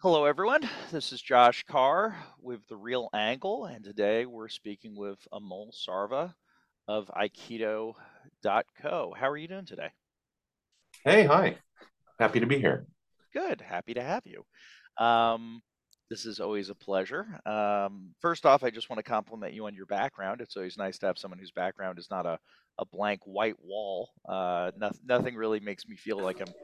Hello, everyone. This is Josh Kahr with The Real Angle, and today we're speaking with Amol Sarva of Aikito.co. How are you doing today? Hey, hi. Happy to be here. Good. Happy to have you. Um, this is always a pleasure. Um, first off, I just want to compliment you on your background. It's always nice to have someone whose background is not a, a blank white wall. Uh, no, nothing really makes me feel like I'm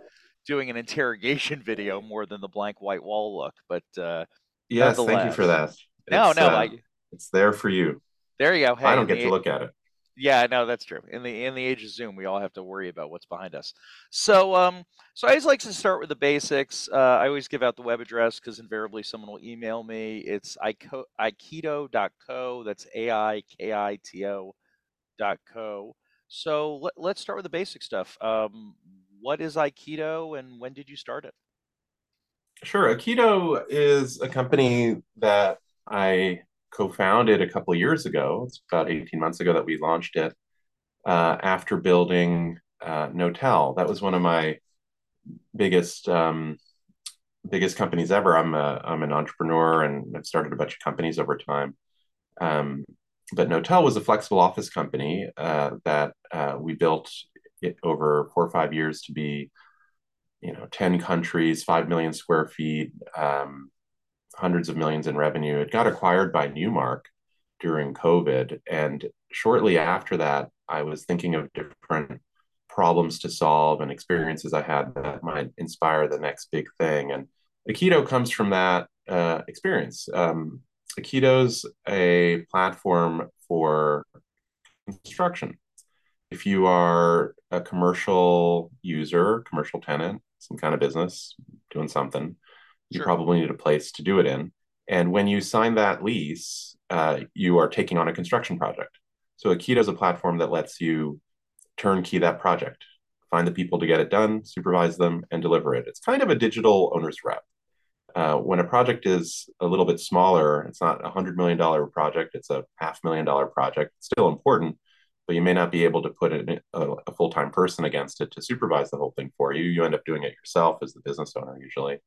doing an interrogation video more than the blank white wall look. But uh, Yes, thank you for that. no, It's no, uh I it's there for you. there you go. I don't get to look at it. Yeah, no, that's true. In the in the age of Zoom, we all have to worry about what's behind us. So, um, so I always like to start with the basics. Uh, I always give out the web address because invariably someone will email me. It's aiko- aikito.co. That's A I K I T O dot co. So let, let's start with the basic stuff. Um, what is Aikito and when did you start it? Sure. Aikito is a company that I co-founded a couple years ago. It's about 18 months ago that we launched it uh, after building uh, Knotel. That was one of my biggest um, biggest companies ever. I'm a, I'm an entrepreneur and I've started a bunch of companies over time. Um, but Knotel was a flexible office company uh, that uh, we built it over four or five years to be, you know, 10 countries, 5 million square feet, um, hundreds of millions in revenue. It got acquired by Newmark during COVID. And shortly after that, I was thinking of different problems to solve and experiences I had that might inspire the next big thing. And Aikito comes from that uh, experience. Um, Aikito's a platform for construction. If you are a commercial user, commercial tenant, some kind of business doing something, you Sure. probably need a place to do it in. And when you sign that lease, uh, you are taking on a construction project. So Aikito is a platform that lets you turnkey that project, find the people to get it done, supervise them, and deliver it. It's kind of a digital owner's rep. Uh, when a project is a little bit smaller, it's not a hundred million dollar project, it's a half million dollar project. It's still important, but you may not be able to put a, a full time person against it to supervise the whole thing for you. You end up doing it yourself as the business owner, usually.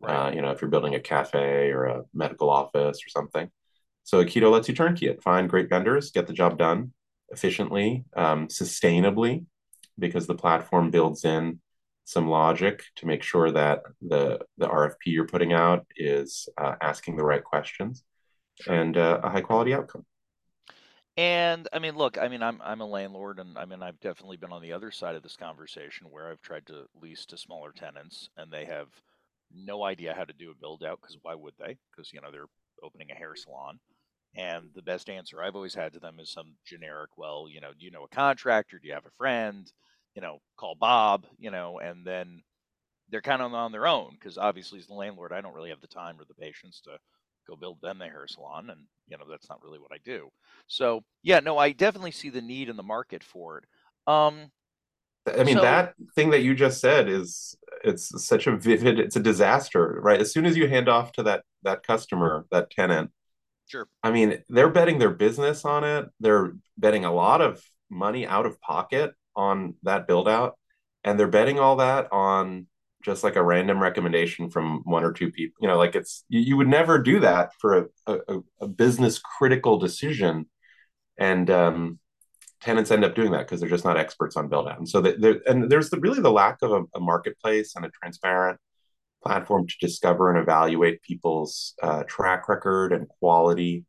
Right. Uh, you know, if you're building a cafe or a medical office or something. So Aikito lets you turnkey it, find great vendors, get the job done efficiently, um, sustainably, because the platform builds in some logic to make sure that the the RFP you're putting out is uh, asking the right questions Sure. and uh, a high quality outcome. And I mean, look, I mean, I'm I'm a landlord, and I mean, I've definitely been on the other side of this conversation where I've tried to lease to smaller tenants, and they have no idea how to do a build out because why would they? Because you know they're opening a hair salon, and the best answer I've always had to them is some generic, well, you know, do you know a contractor? Do you have a friend? You know, call Bob. You know, and then they're kind of on their own because obviously as the landlord i don't really have the time or the patience to go build them the hair salon and you know that's not really what i do so yeah no i definitely see the need in the market for it um I mean, so that thing that you just said is it's such a vivid, it's a disaster, right? As soon as you hand off to that that customer, that tenant, sure I mean, they're betting their business on it. They're betting a lot of money out of pocket on that build out, and they're betting all that on just like a random recommendation from one or two people. You know, like it's you, you would never do that for a, a, a business critical decision, and um, tenants end up doing that because they're just not experts on build out. And so they, and there's the, really the lack of a, a marketplace and a transparent platform to discover and evaluate people's uh, track record and quality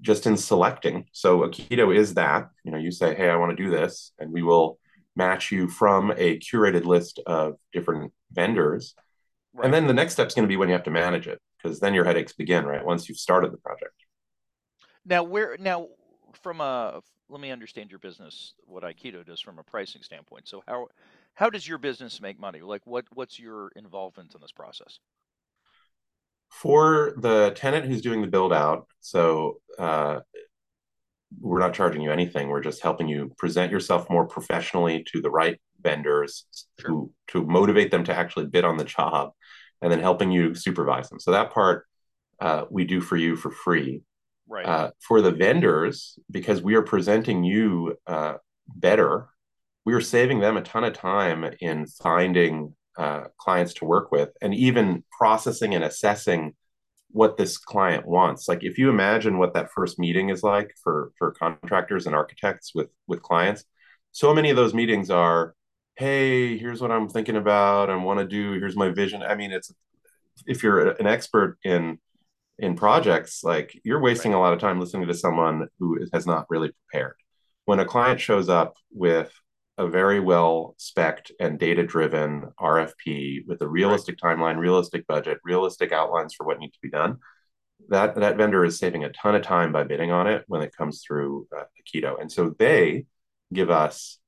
just in selecting. So Aikito is that, you know, you say, hey, I want to do this, and we will match you from a curated list of different vendors. And then the next step is going to be when you have to manage it, because then your headaches begin, right? Once you've started the project. now where now from a let me understand your business what aikito does from a pricing standpoint so how how does your business make money like what what's your involvement in this process For the tenant who's doing the build out, so uh, we're not charging you anything. We're just helping you present yourself more professionally to the right vendors sure who to motivate them to actually bid on the job, and then helping you supervise them. So that part uh, we do for you for free. right Uh, for the vendors, because we are presenting you uh, better, we are saving them a ton of time in finding uh, clients to work with, and even processing and assessing what this client wants. Like if you imagine what that first meeting is like for for contractors and architects with with clients, so many of those meetings are, hey, here's what I'm thinking about, I want to do, here's my vision. I mean, it's if you're an expert in in projects, like you're wasting right. a lot of time listening to someone who has not really prepared. When a client shows up with a very well specced and data driven RFP with a realistic right. timeline, realistic budget, realistic outlines for what needs to be done, that that vendor is saving a ton of time by bidding on it when it comes through uh, Aikito. And so they give us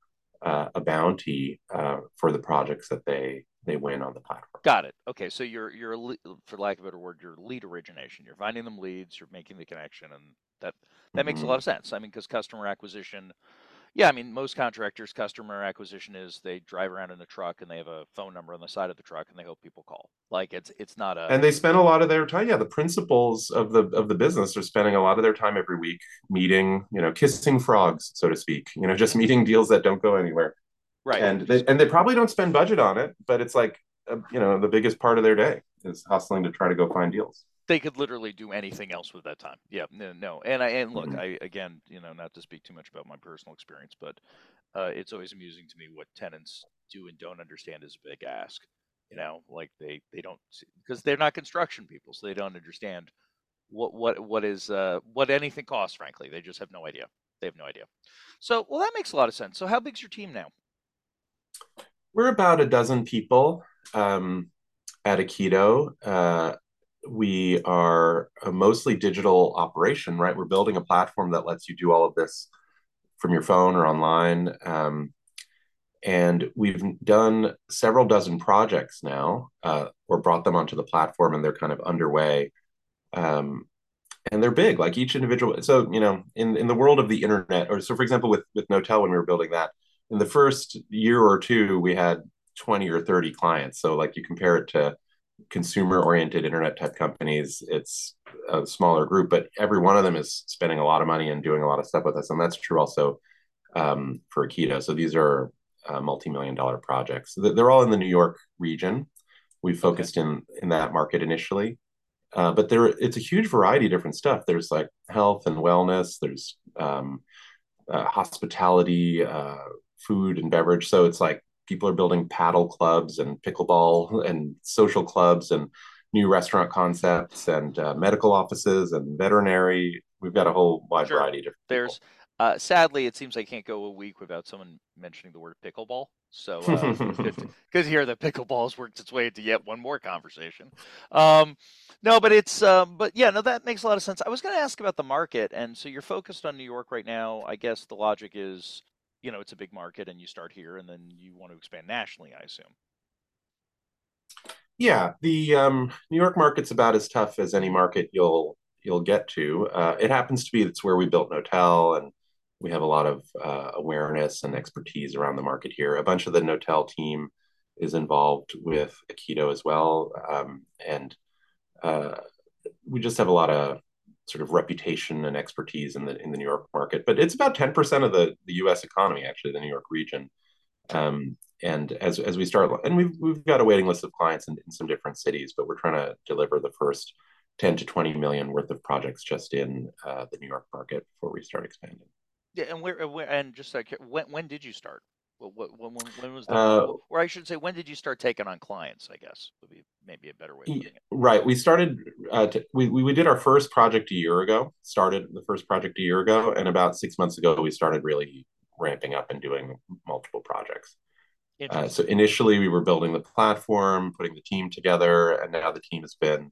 uh, a bounty uh, for the projects that they they win on the platform. Got it. Okay, so you're you're for lack of a better word, you're lead origination. You're finding them leads. You're making the connection, and that that mm-hmm. makes a mm-hmm. lot of sense. I mean, because customer acquisition. Yeah, I mean, most contractors' customer acquisition is they drive around in a truck and they have a phone number on the side of the truck and they hope people call. Like it's it's not a and they spend a lot of their time. Yeah, the principals of the of the business are spending a lot of their time every week meeting, you know, kissing frogs, so to speak. You know, just meeting deals that don't go anywhere. Right. And they, and they probably don't spend budget on it, but it's like, uh, you know, the biggest part of their day is hustling to try to go find deals. They could literally do anything else with that time. Yeah, no, no. and I and look, mm-hmm. I again, you know, not to speak too much about my personal experience, but uh, it's always amusing to me what tenants do and don't understand is a big ask. You know, like they they don't because they're not construction people, so they don't understand what what what is uh, what anything costs. Frankly, they just have no idea. They have no idea. So, well, that makes a lot of sense. So, how big's your team now? We're about a dozen people um, at Aikito. Uh, we are a mostly digital operation, right? We're building a platform that lets you do all of this from your phone or online. Um, and we've done several dozen projects now, uh, or brought them onto the platform, and they're kind of underway. Um, and they're big, like each individual. So you know, in in the world of the internet, or so for example, with with Knotel, when we were building that, in the first year or two, we had 20 or 30 clients. So, like, you compare it to consumer oriented internet type companies, it's a smaller group, but every one of them is spending a lot of money and doing a lot of stuff with us. And that's true also um, for Aikito. So, these are uh, multi million dollar projects. They're all in the New York region. We focused in in that market initially. Uh, but there, it's a huge variety of different stuff. There's like health and wellness. There's um, uh, hospitality, uh, food and beverage. So it's like people are building paddle clubs and pickleball and social clubs and new restaurant concepts and uh, medical offices and veterinary. We've got a whole wide sure. variety of different. There's uh, sadly, it seems I can't go a week without someone mentioning the word pickleball. So uh, good, to, good to hear that pickleball has worked its way into yet one more conversation. Um, no, but it's um, but yeah, no, that makes a lot of sense. I was going to ask about the market, and so you're focused on New York right now. I guess the logic is you know it's a big market and you start here and then you want to expand nationally i assume. Yeah the um, new york market's about as tough as any market you'll you'll get to. Uh, it happens to be it's where we built Knotel and we have a lot of uh, awareness and expertise around the market here. A bunch of the knotel team is involved with aikito as well um, and uh, we just have a lot of sort of reputation and expertise in the in the New York market. But it's about ten percent of the the U.S. economy, actually, the New York region. Um, and as as we start, and we've we've got a waiting list of clients in, in some different cities, but we're trying to deliver the first ten to twenty million worth of projects just in uh, the New York market before we start expanding. Yeah, and where, where and just like when when did you start? Well, when, when, when was that? Uh, or I should say, when did you start taking on clients? I guess would be maybe a better way. Of putting it. Right. We started. Uh, to, we, we did our first project a year ago. Started the first project a year ago, and about six months ago, we started really ramping up and doing multiple projects. Uh, so initially, we were building the platform, putting the team together, and now the team has been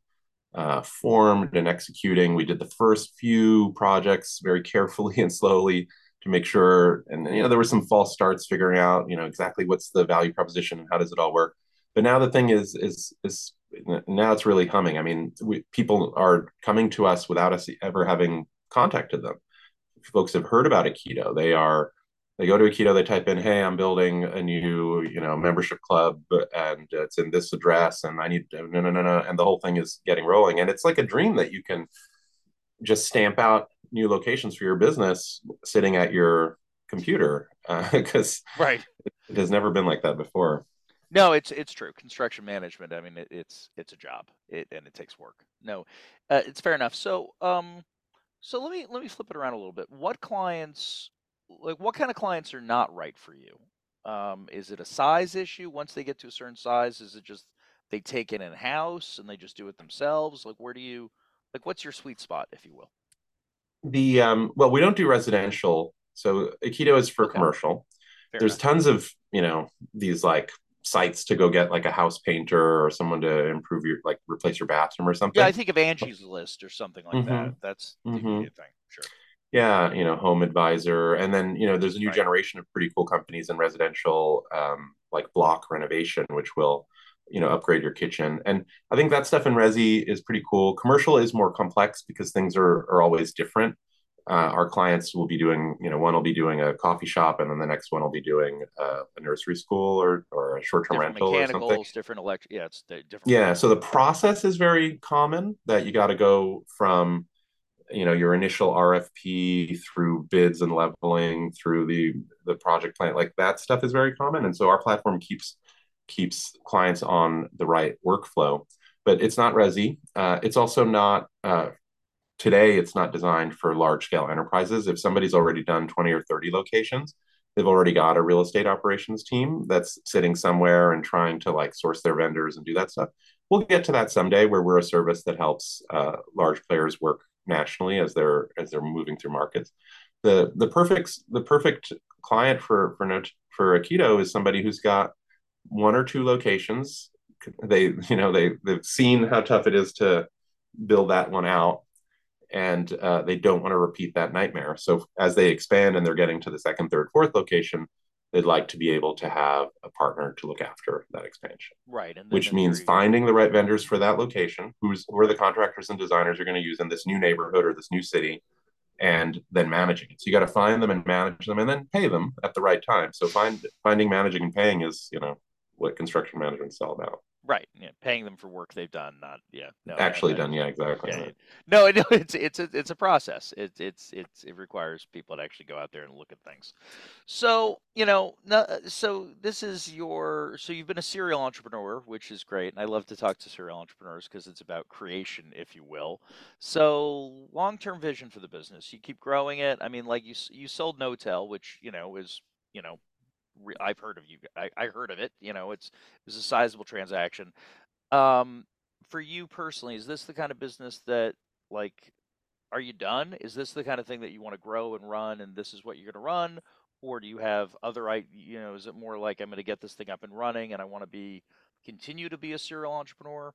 uh, formed and executing. We did the first few projects very carefully and slowly to make sure and you know there were some false starts figuring out you know exactly what's the value proposition and how does it all work. But now the thing is is is now it's really humming. I mean we, people are coming to us without us ever having contacted them. Folks have heard about Aikito. they are they go to Aikito, they type in hey i'm building a new you know membership club and it's in this address and i need no no no no and the whole thing is getting rolling. And it's like a dream that you can just stamp out new locations for your business sitting at your computer because uh, right it has never been like that before No, it's it's true. Construction management. I mean, it, it's it's a job, it, and it takes work. No, uh, it's fair enough. So, um, so let me let me flip it around a little bit. What clients, like, what kind of clients are not right for you? Um, is it a size issue? Once they get to a certain size, is it just they take it in house and they just do it themselves? Like, where do you, like, what's your sweet spot, if you will? The um, well, we don't do residential, so Aikito is for Okay, commercial. fair There's enough. tons of you know these like sites to go get like a house painter or someone to improve your like replace your bathroom or something. Yeah, I think of Angie's List or something like that. hmm That's the hmm immediate thing. Sure. Yeah, you know, Home Advisor, and then you know, there's a new Right. generation of pretty cool companies in residential, um, like block renovation, which will, you know, upgrade your kitchen. And I think that stuff in resi is pretty cool. Commercial is more complex because things are are always different. Uh, our clients will be doing, you know, one will be doing a coffee shop, and then the next one will be doing uh, a nursery school or or a short-term Different rental or something. mechanicals, different electric. Yeah, it's different Yeah, so the process is very common that you got to go from you know your initial RFP through bids and leveling through the the project plan like that stuff is very common and so our platform keeps keeps clients on the right workflow but it's not resi. Uh, it's also not uh, today it's not designed for large scale enterprises. If somebody's already done 20 or 30 locations they've already got a real estate operations team that's sitting somewhere and trying to like source their vendors and do that stuff. We'll get to that someday where we're a service that helps uh, large players work nationally as they're as they're moving through markets. The the perfect the perfect client for for for Aikito is somebody who's got one or two locations they you know they they've seen how tough it is to build that one out and uh, they don't want to repeat that nightmare. So as they expand and they're getting to the second, third, fourth location, they'd like to be able to have a partner to look after that expansion. Right, and Which means finding the right vendors for that location, who's who are the contractors and designers you're going to use in this new neighborhood or this new city, and then managing it. So you got to find them and manage them, and then pay them at the right time. So find finding, managing, and paying is you know what construction management is all about. right, yeah, paying them for work they've done, not yeah, no, Actually done, yeah, exactly. Yeah, it- no, no, it's it's a it's a process. It's it's it's it requires people to actually go out there and look at things. So you know, uh, so this is your so you've been a serial entrepreneur, which is great, and I love to talk to serial entrepreneurs because it's about creation, if you will. So long-term vision for the business, you keep growing it. I mean, like you you sold Knotel, which you know is you know re- I've heard of you. I, I heard of it. You know, it's it was a sizable transaction. Um, for you personally, is this the kind of business that like are you done? Is this the kind of thing that you want to grow and run and this is what you're going to run? Or do you have other i you know, is it more like I'm going to get this thing up and running and I want to be continue to be a serial entrepreneur?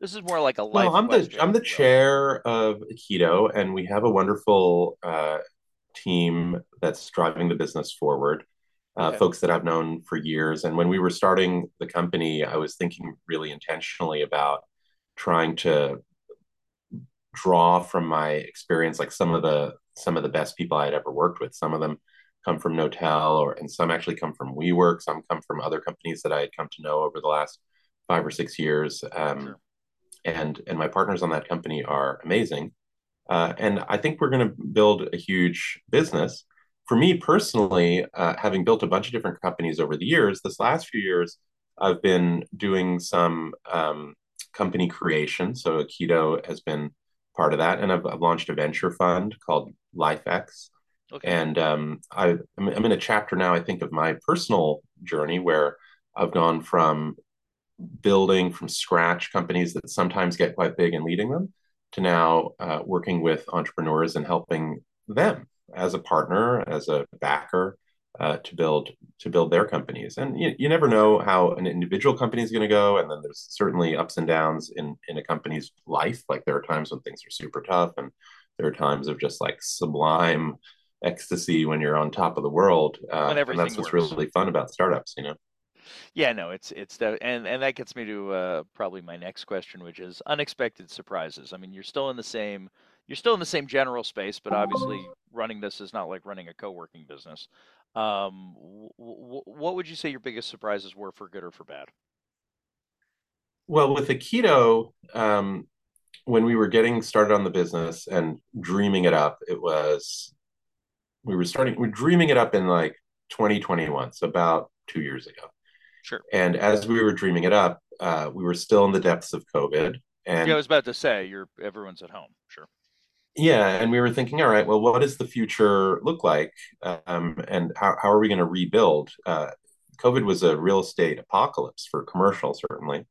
This is more like a Well, life I'm the I'm the chair of Aikito, and we have a wonderful uh, team that's driving the business forward. Uh, Okay. folks that I've known for years, and when we were starting the company, I was thinking really intentionally about trying to draw from my experience, like some of the some of the best people I had ever worked with. Some of them come from Knotel, or and some actually come from WeWork. Some come from other companies that I had come to know over the last five or six years. Um, Sure. and and my partners on that company are amazing. Uh, and I think we're going to build a huge business. For me personally, uh, having built a bunch of different companies over the years, this last few years, I've been doing some um, company creation. So Aikito has been part of that, and I've, I've launched a venture fund called LifeX. Okay. And um, I, I'm, I'm in a chapter now, I think, of my personal journey where I've gone from building from scratch companies that sometimes get quite big and leading them to now uh, working with entrepreneurs and helping them as a partner, as a backer, uh, to build to build their companies. And you, you never know how an individual company is going to go. And then there's certainly ups and downs in in a company's life. Like there are times when things are super tough, and there are times of just like sublime ecstasy when you're on top of the world. Uh, and that's what's works. really fun about startups, you know. Yeah, no, it's it's the and and that gets me to uh, probably my next question, which is unexpected surprises. I mean, you're still in the same you're still in the same general space, but obviously running this is not like running a co-working business. Um, what would you say your biggest surprises were for good or for bad? Well, with Aikito, um, when we were getting started on the business and dreaming it up, it was we were starting we're dreaming it up in like 2021, so about two years ago. Sure. And as we were dreaming it up, uh, we were still in the depths of COVID. And yeah, I was about to say, you're everyone's at home. Sure. Yeah, and we were thinking, all right, well, what does the future look like, um, and how how are we going to rebuild? Uh, COVID was a real estate apocalypse for commercial, certainly.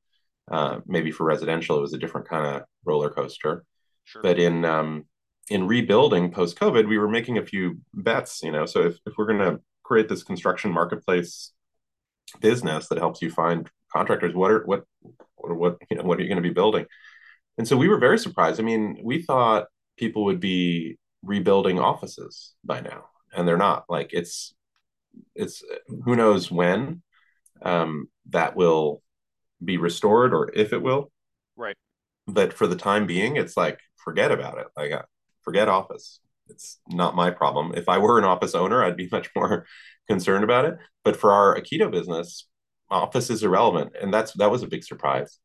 Uh, maybe for residential, it was a different kind of roller coaster. Sure. But in um, in rebuilding post COVID, we were making a few bets. You know, so if if we're going to create this construction marketplace business that helps you find contractors, what are what or what you know what are you going to be building? And so we were very surprised. I mean, we thought people would be rebuilding offices by now, and they're not. Like it's it's who knows when um, that will be restored or if it will. Right. But for the time being, it's like forget about it. Like uh, forget office. It's not my problem. If I were an office owner, I'd be much more concerned about it. But for our Aikito business, office is irrelevant, and that's that was a big surprise.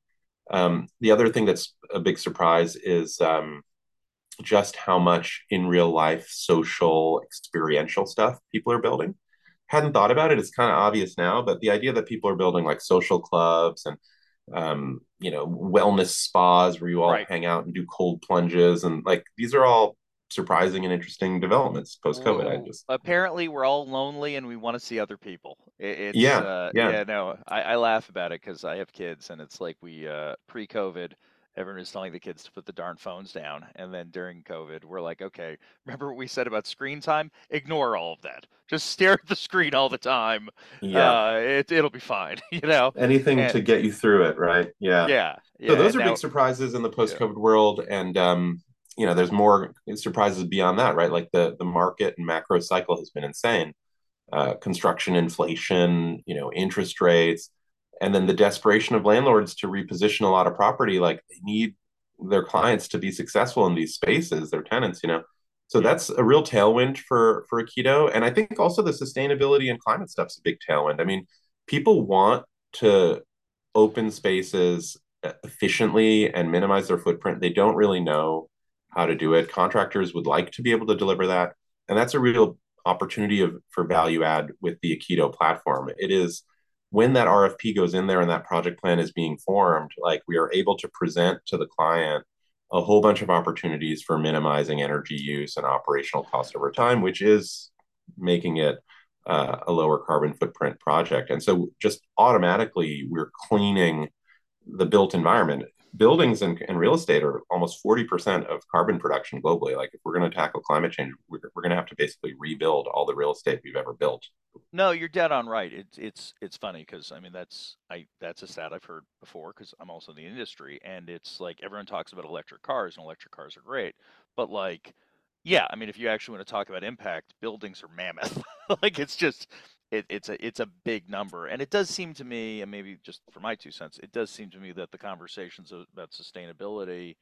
Um, the other thing that's a big surprise is um, just how much in real life social experiential stuff people are building hadn't thought about it it's kind of obvious now but the idea that people are building like social clubs and um, you know wellness spas where you all right. hang out and do cold plunges and like these are all surprising and interesting developments post COVID. I just apparently we're all lonely and we want to see other people. It, yeah, uh, yeah, yeah. No, I, I laugh about it because I have kids and it's like we uh, pre-COVID everyone was telling the kids to put the darn phones down. And then during COVID, we're like, okay, remember what we said about screen time? Ignore all of that. Just stare at the screen all the time. Yeah. Uh, it, it'll be fine. You know, anything and, to get you through it. Right. Yeah. Yeah. yeah. So those are now, big surprises in the post COVID yeah. world. And, um, you know, there's more surprises beyond that, right? Like the, the market and macro cycle has been insane. Uh, construction inflation, you know, interest rates, and then the desperation of landlords to reposition a lot of property like they need their clients to be successful in these spaces their tenants you know? So that's a real tailwind for for Aikito and i think also the sustainability and climate stuff's a big tailwind. I mean people want to open spaces uh, efficiently and minimize their footprint. They don't really know how to do it. Contractors would like to be able to deliver that. And that's a real opportunity of for value add with the aikito platform. It is when that RFP goes in there and that project plan is being formed, like we are able to present to the client a whole bunch of opportunities for minimizing energy use and operational cost over time, which is making it uh, a lower carbon footprint project. And so just automatically we're cleaning the built environment buildings and, and real estate are almost 40% of carbon production globally. Like if we're going to tackle climate change, we're, we're going to have to basically rebuild all the real estate we've ever built. No, you're dead on right. It's it's it's funny because I mean that's I that's a stat I've heard before because I'm also in the industry and it's like everyone talks about electric cars and electric cars are great, but like yeah, I mean if you actually want to talk about impact, buildings are mammoth. like it's just it, it's a it's a big number, and it does seem to me, and maybe just for my two cents, it does seem to me that the conversations about sustainability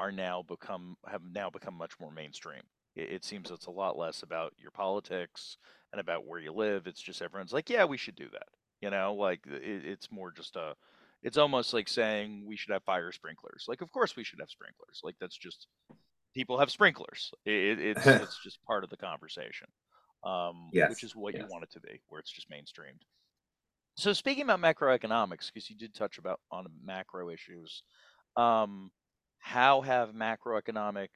are now become have now become much more mainstream. It, it seems it's a lot less about your politics and about where you live. It's just everyone's like, yeah, we should do that. You know, like it, it's more just a. It's almost like saying we should have fire sprinklers. Like, of course we should have sprinklers. Like that's just people have sprinklers. It, it's it's just part of the conversation um, yes. which is what yes. you want it to be, where it's just mainstreamed. So speaking about macroeconomics, because you did touch about on macro issues, um, how have macroeconomic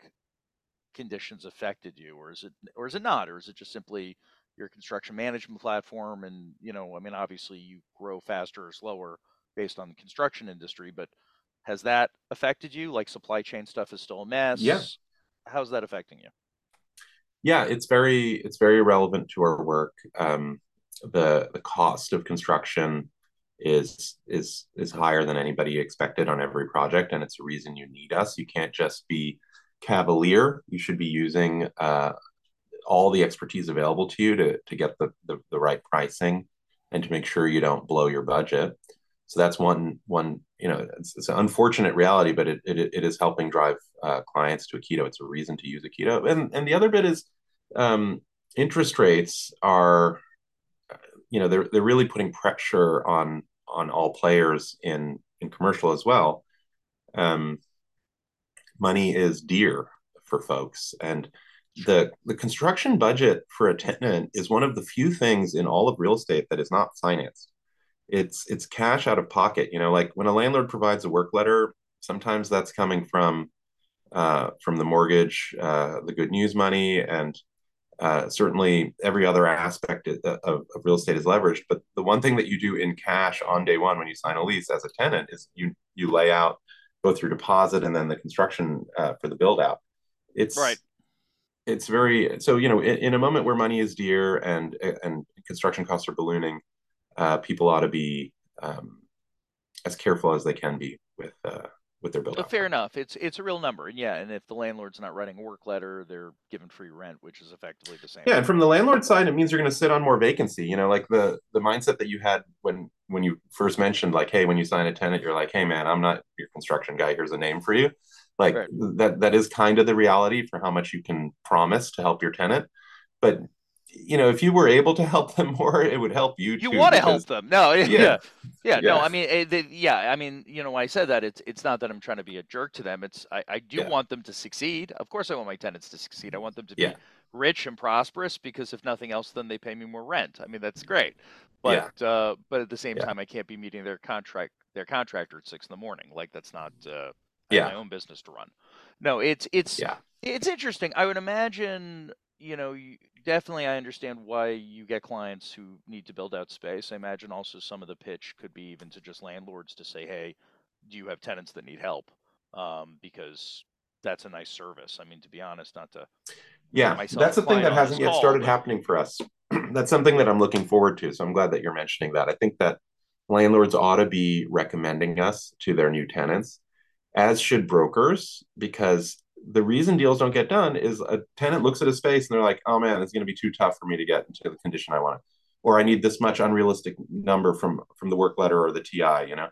conditions affected you, or is it, or is it not, or is it just simply your construction management platform? And you know, I mean, obviously you grow faster or slower based on the construction industry, but has that affected you? Like supply chain stuff is still a mess. Yeah. How's that affecting you? Yeah, it's very it's very relevant to our work. Um, the the cost of construction is is is higher than anybody expected on every project, and it's a reason you need us. You can't just be cavalier. You should be using uh, all the expertise available to you to to get the, the the right pricing and to make sure you don't blow your budget. So that's one one you know it's, it's an unfortunate reality, but it, it it is helping drive uh, clients to Aikito. It's a reason to use Aikito. And and the other bit is um, interest rates are, you know, they're they're really putting pressure on on all players in in commercial as well. Um, money is dear for folks, and the the construction budget for a tenant is one of the few things in all of real estate that is not financed. It's it's cash out of pocket. You know, like when a landlord provides a work letter, sometimes that's coming from uh, from the mortgage, uh, the good news money, and uh, certainly every other aspect of, of, real estate is leveraged. But the one thing that you do in cash on day one when you sign a lease as a tenant is you you lay out both your deposit and then the construction uh, for the build out. It's right. It's very so you know in, in, a moment where money is dear and and construction costs are ballooning, uh, people ought to be um, as careful as they can be with uh, with their build out. Fair enough. It's it's a real number, and yeah, and if the landlord's not writing a work letter, they're given free rent, which is effectively the same. Yeah, and from the landlord side, it means you're going to sit on more vacancy. You know, like the the mindset that you had when when you first mentioned, like, hey, when you sign a tenant, you're like, hey, man, I'm not your construction guy. Here's a name for you. Like right. that that is kind of the reality for how much you can promise to help your tenant, but you know, if you were able to help them more, it would help you. You want to help them? No, yeah, yeah, yeah, no. I mean, it, they, yeah, I mean, you know, when I said that, it's it's not that I'm trying to be a jerk to them. It's I, I do yeah. want them to succeed. Of course, I want my tenants to succeed. I want them to be rich and prosperous because if nothing else, then they pay me more rent. I mean, that's great. But uh, but at the same time, I can't be meeting their contract their contractor at six in the morning. Like that's not. Uh, yeah. my own business to run. No, it's it's yeah. it's interesting. I would imagine you know, you, definitely I understand why you get clients who need to build out space. I imagine also some of the pitch could be even to just landlords to say, hey, do you have tenants that need help? Um, because that's a nice service. I mean, to be honest, not to. Yeah, that's the thing that hasn't yet started but... happening for us. that's something that I'm looking forward to. So I'm glad that you're mentioning that. I think that landlords ought to be recommending us to their new tenants, as should brokers, because the reason deals don't get done is a tenant looks at a space and they're like, oh man, it's going to be too tough for me to get into the condition I want, or I need this much unrealistic number from from the work letter or the TI, you know.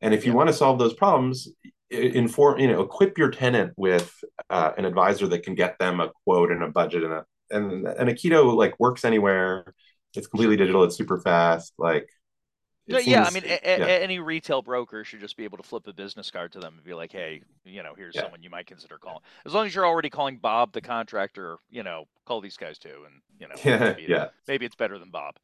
And if you want to solve those problems, inform, you know, equip your tenant with uh, an advisor that can get them a quote and a budget and a and and Aikito like works anywhere. It's completely digital. It's super fast. Like yeah, I mean, a, yeah. any retail broker should just be able to flip a business card to them and be like, "Hey, you know, here's yeah. someone you might consider calling." As long as you're already calling Bob the contractor, you know, call these guys too, and you know, maybe, yeah. maybe it's better than Bob.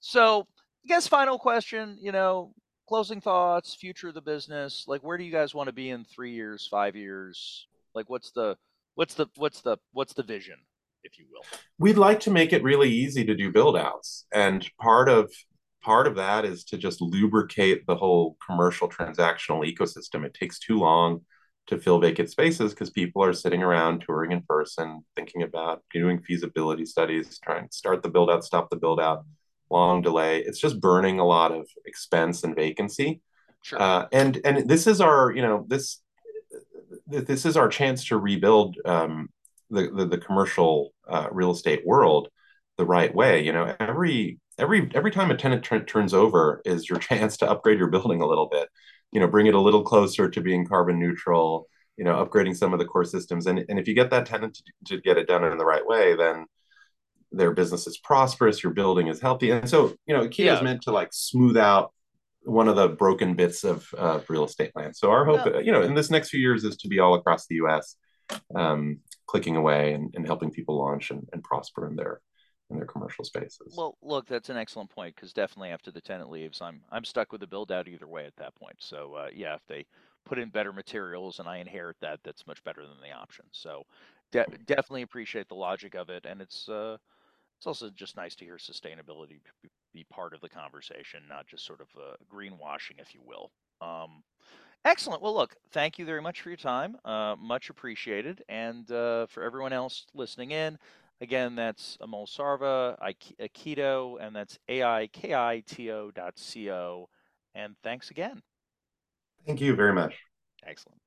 So, I guess final question, you know, closing thoughts, future of the business. Like, where do you guys want to be in three years, five years? Like, what's the what's the what's the what's the vision? if you will. We'd like to make it really easy to do build outs. And part of part of that is to just lubricate the whole commercial transactional ecosystem. It takes too long to fill vacant spaces because people are sitting around touring in person, thinking about doing feasibility studies, trying to start the build out, stop the build out, long delay. It's just burning a lot of expense and vacancy. Sure. Uh, and and this is our you know this this is our chance to rebuild um, the, the, the commercial uh, real estate world the right way. You know, every every every time a tenant t- turns over is your chance to upgrade your building a little bit you know bring it a little closer to being carbon neutral you know upgrading some of the core systems. And, and if you get that tenant to, to get it done in the right way then their business is prosperous your building is healthy. And so you know key yeah. is meant to like smooth out one of the broken bits of uh, real estate land. So our hope you know in this next few years is to be all across the us um, clicking away and, and helping people launch and, and prosper in their in their commercial spaces. Well, look, that's an excellent point because definitely after the tenant leaves, I'm I'm stuck with the build out either way at that point. So uh, yeah, if they put in better materials and I inherit that, that's much better than the option. So de- definitely appreciate the logic of it, and it's uh, it's also just nice to hear sustainability be part of the conversation, not just sort of uh, greenwashing, if you will. Um, excellent. Well, look, thank you very much for your time. Uh, much appreciated. And uh, for everyone else listening in, Again, that's Amol Sarva, Aikito, and that's A-I-K-I-T-O dot C-O. And thanks again. Thank you very much. Excellent.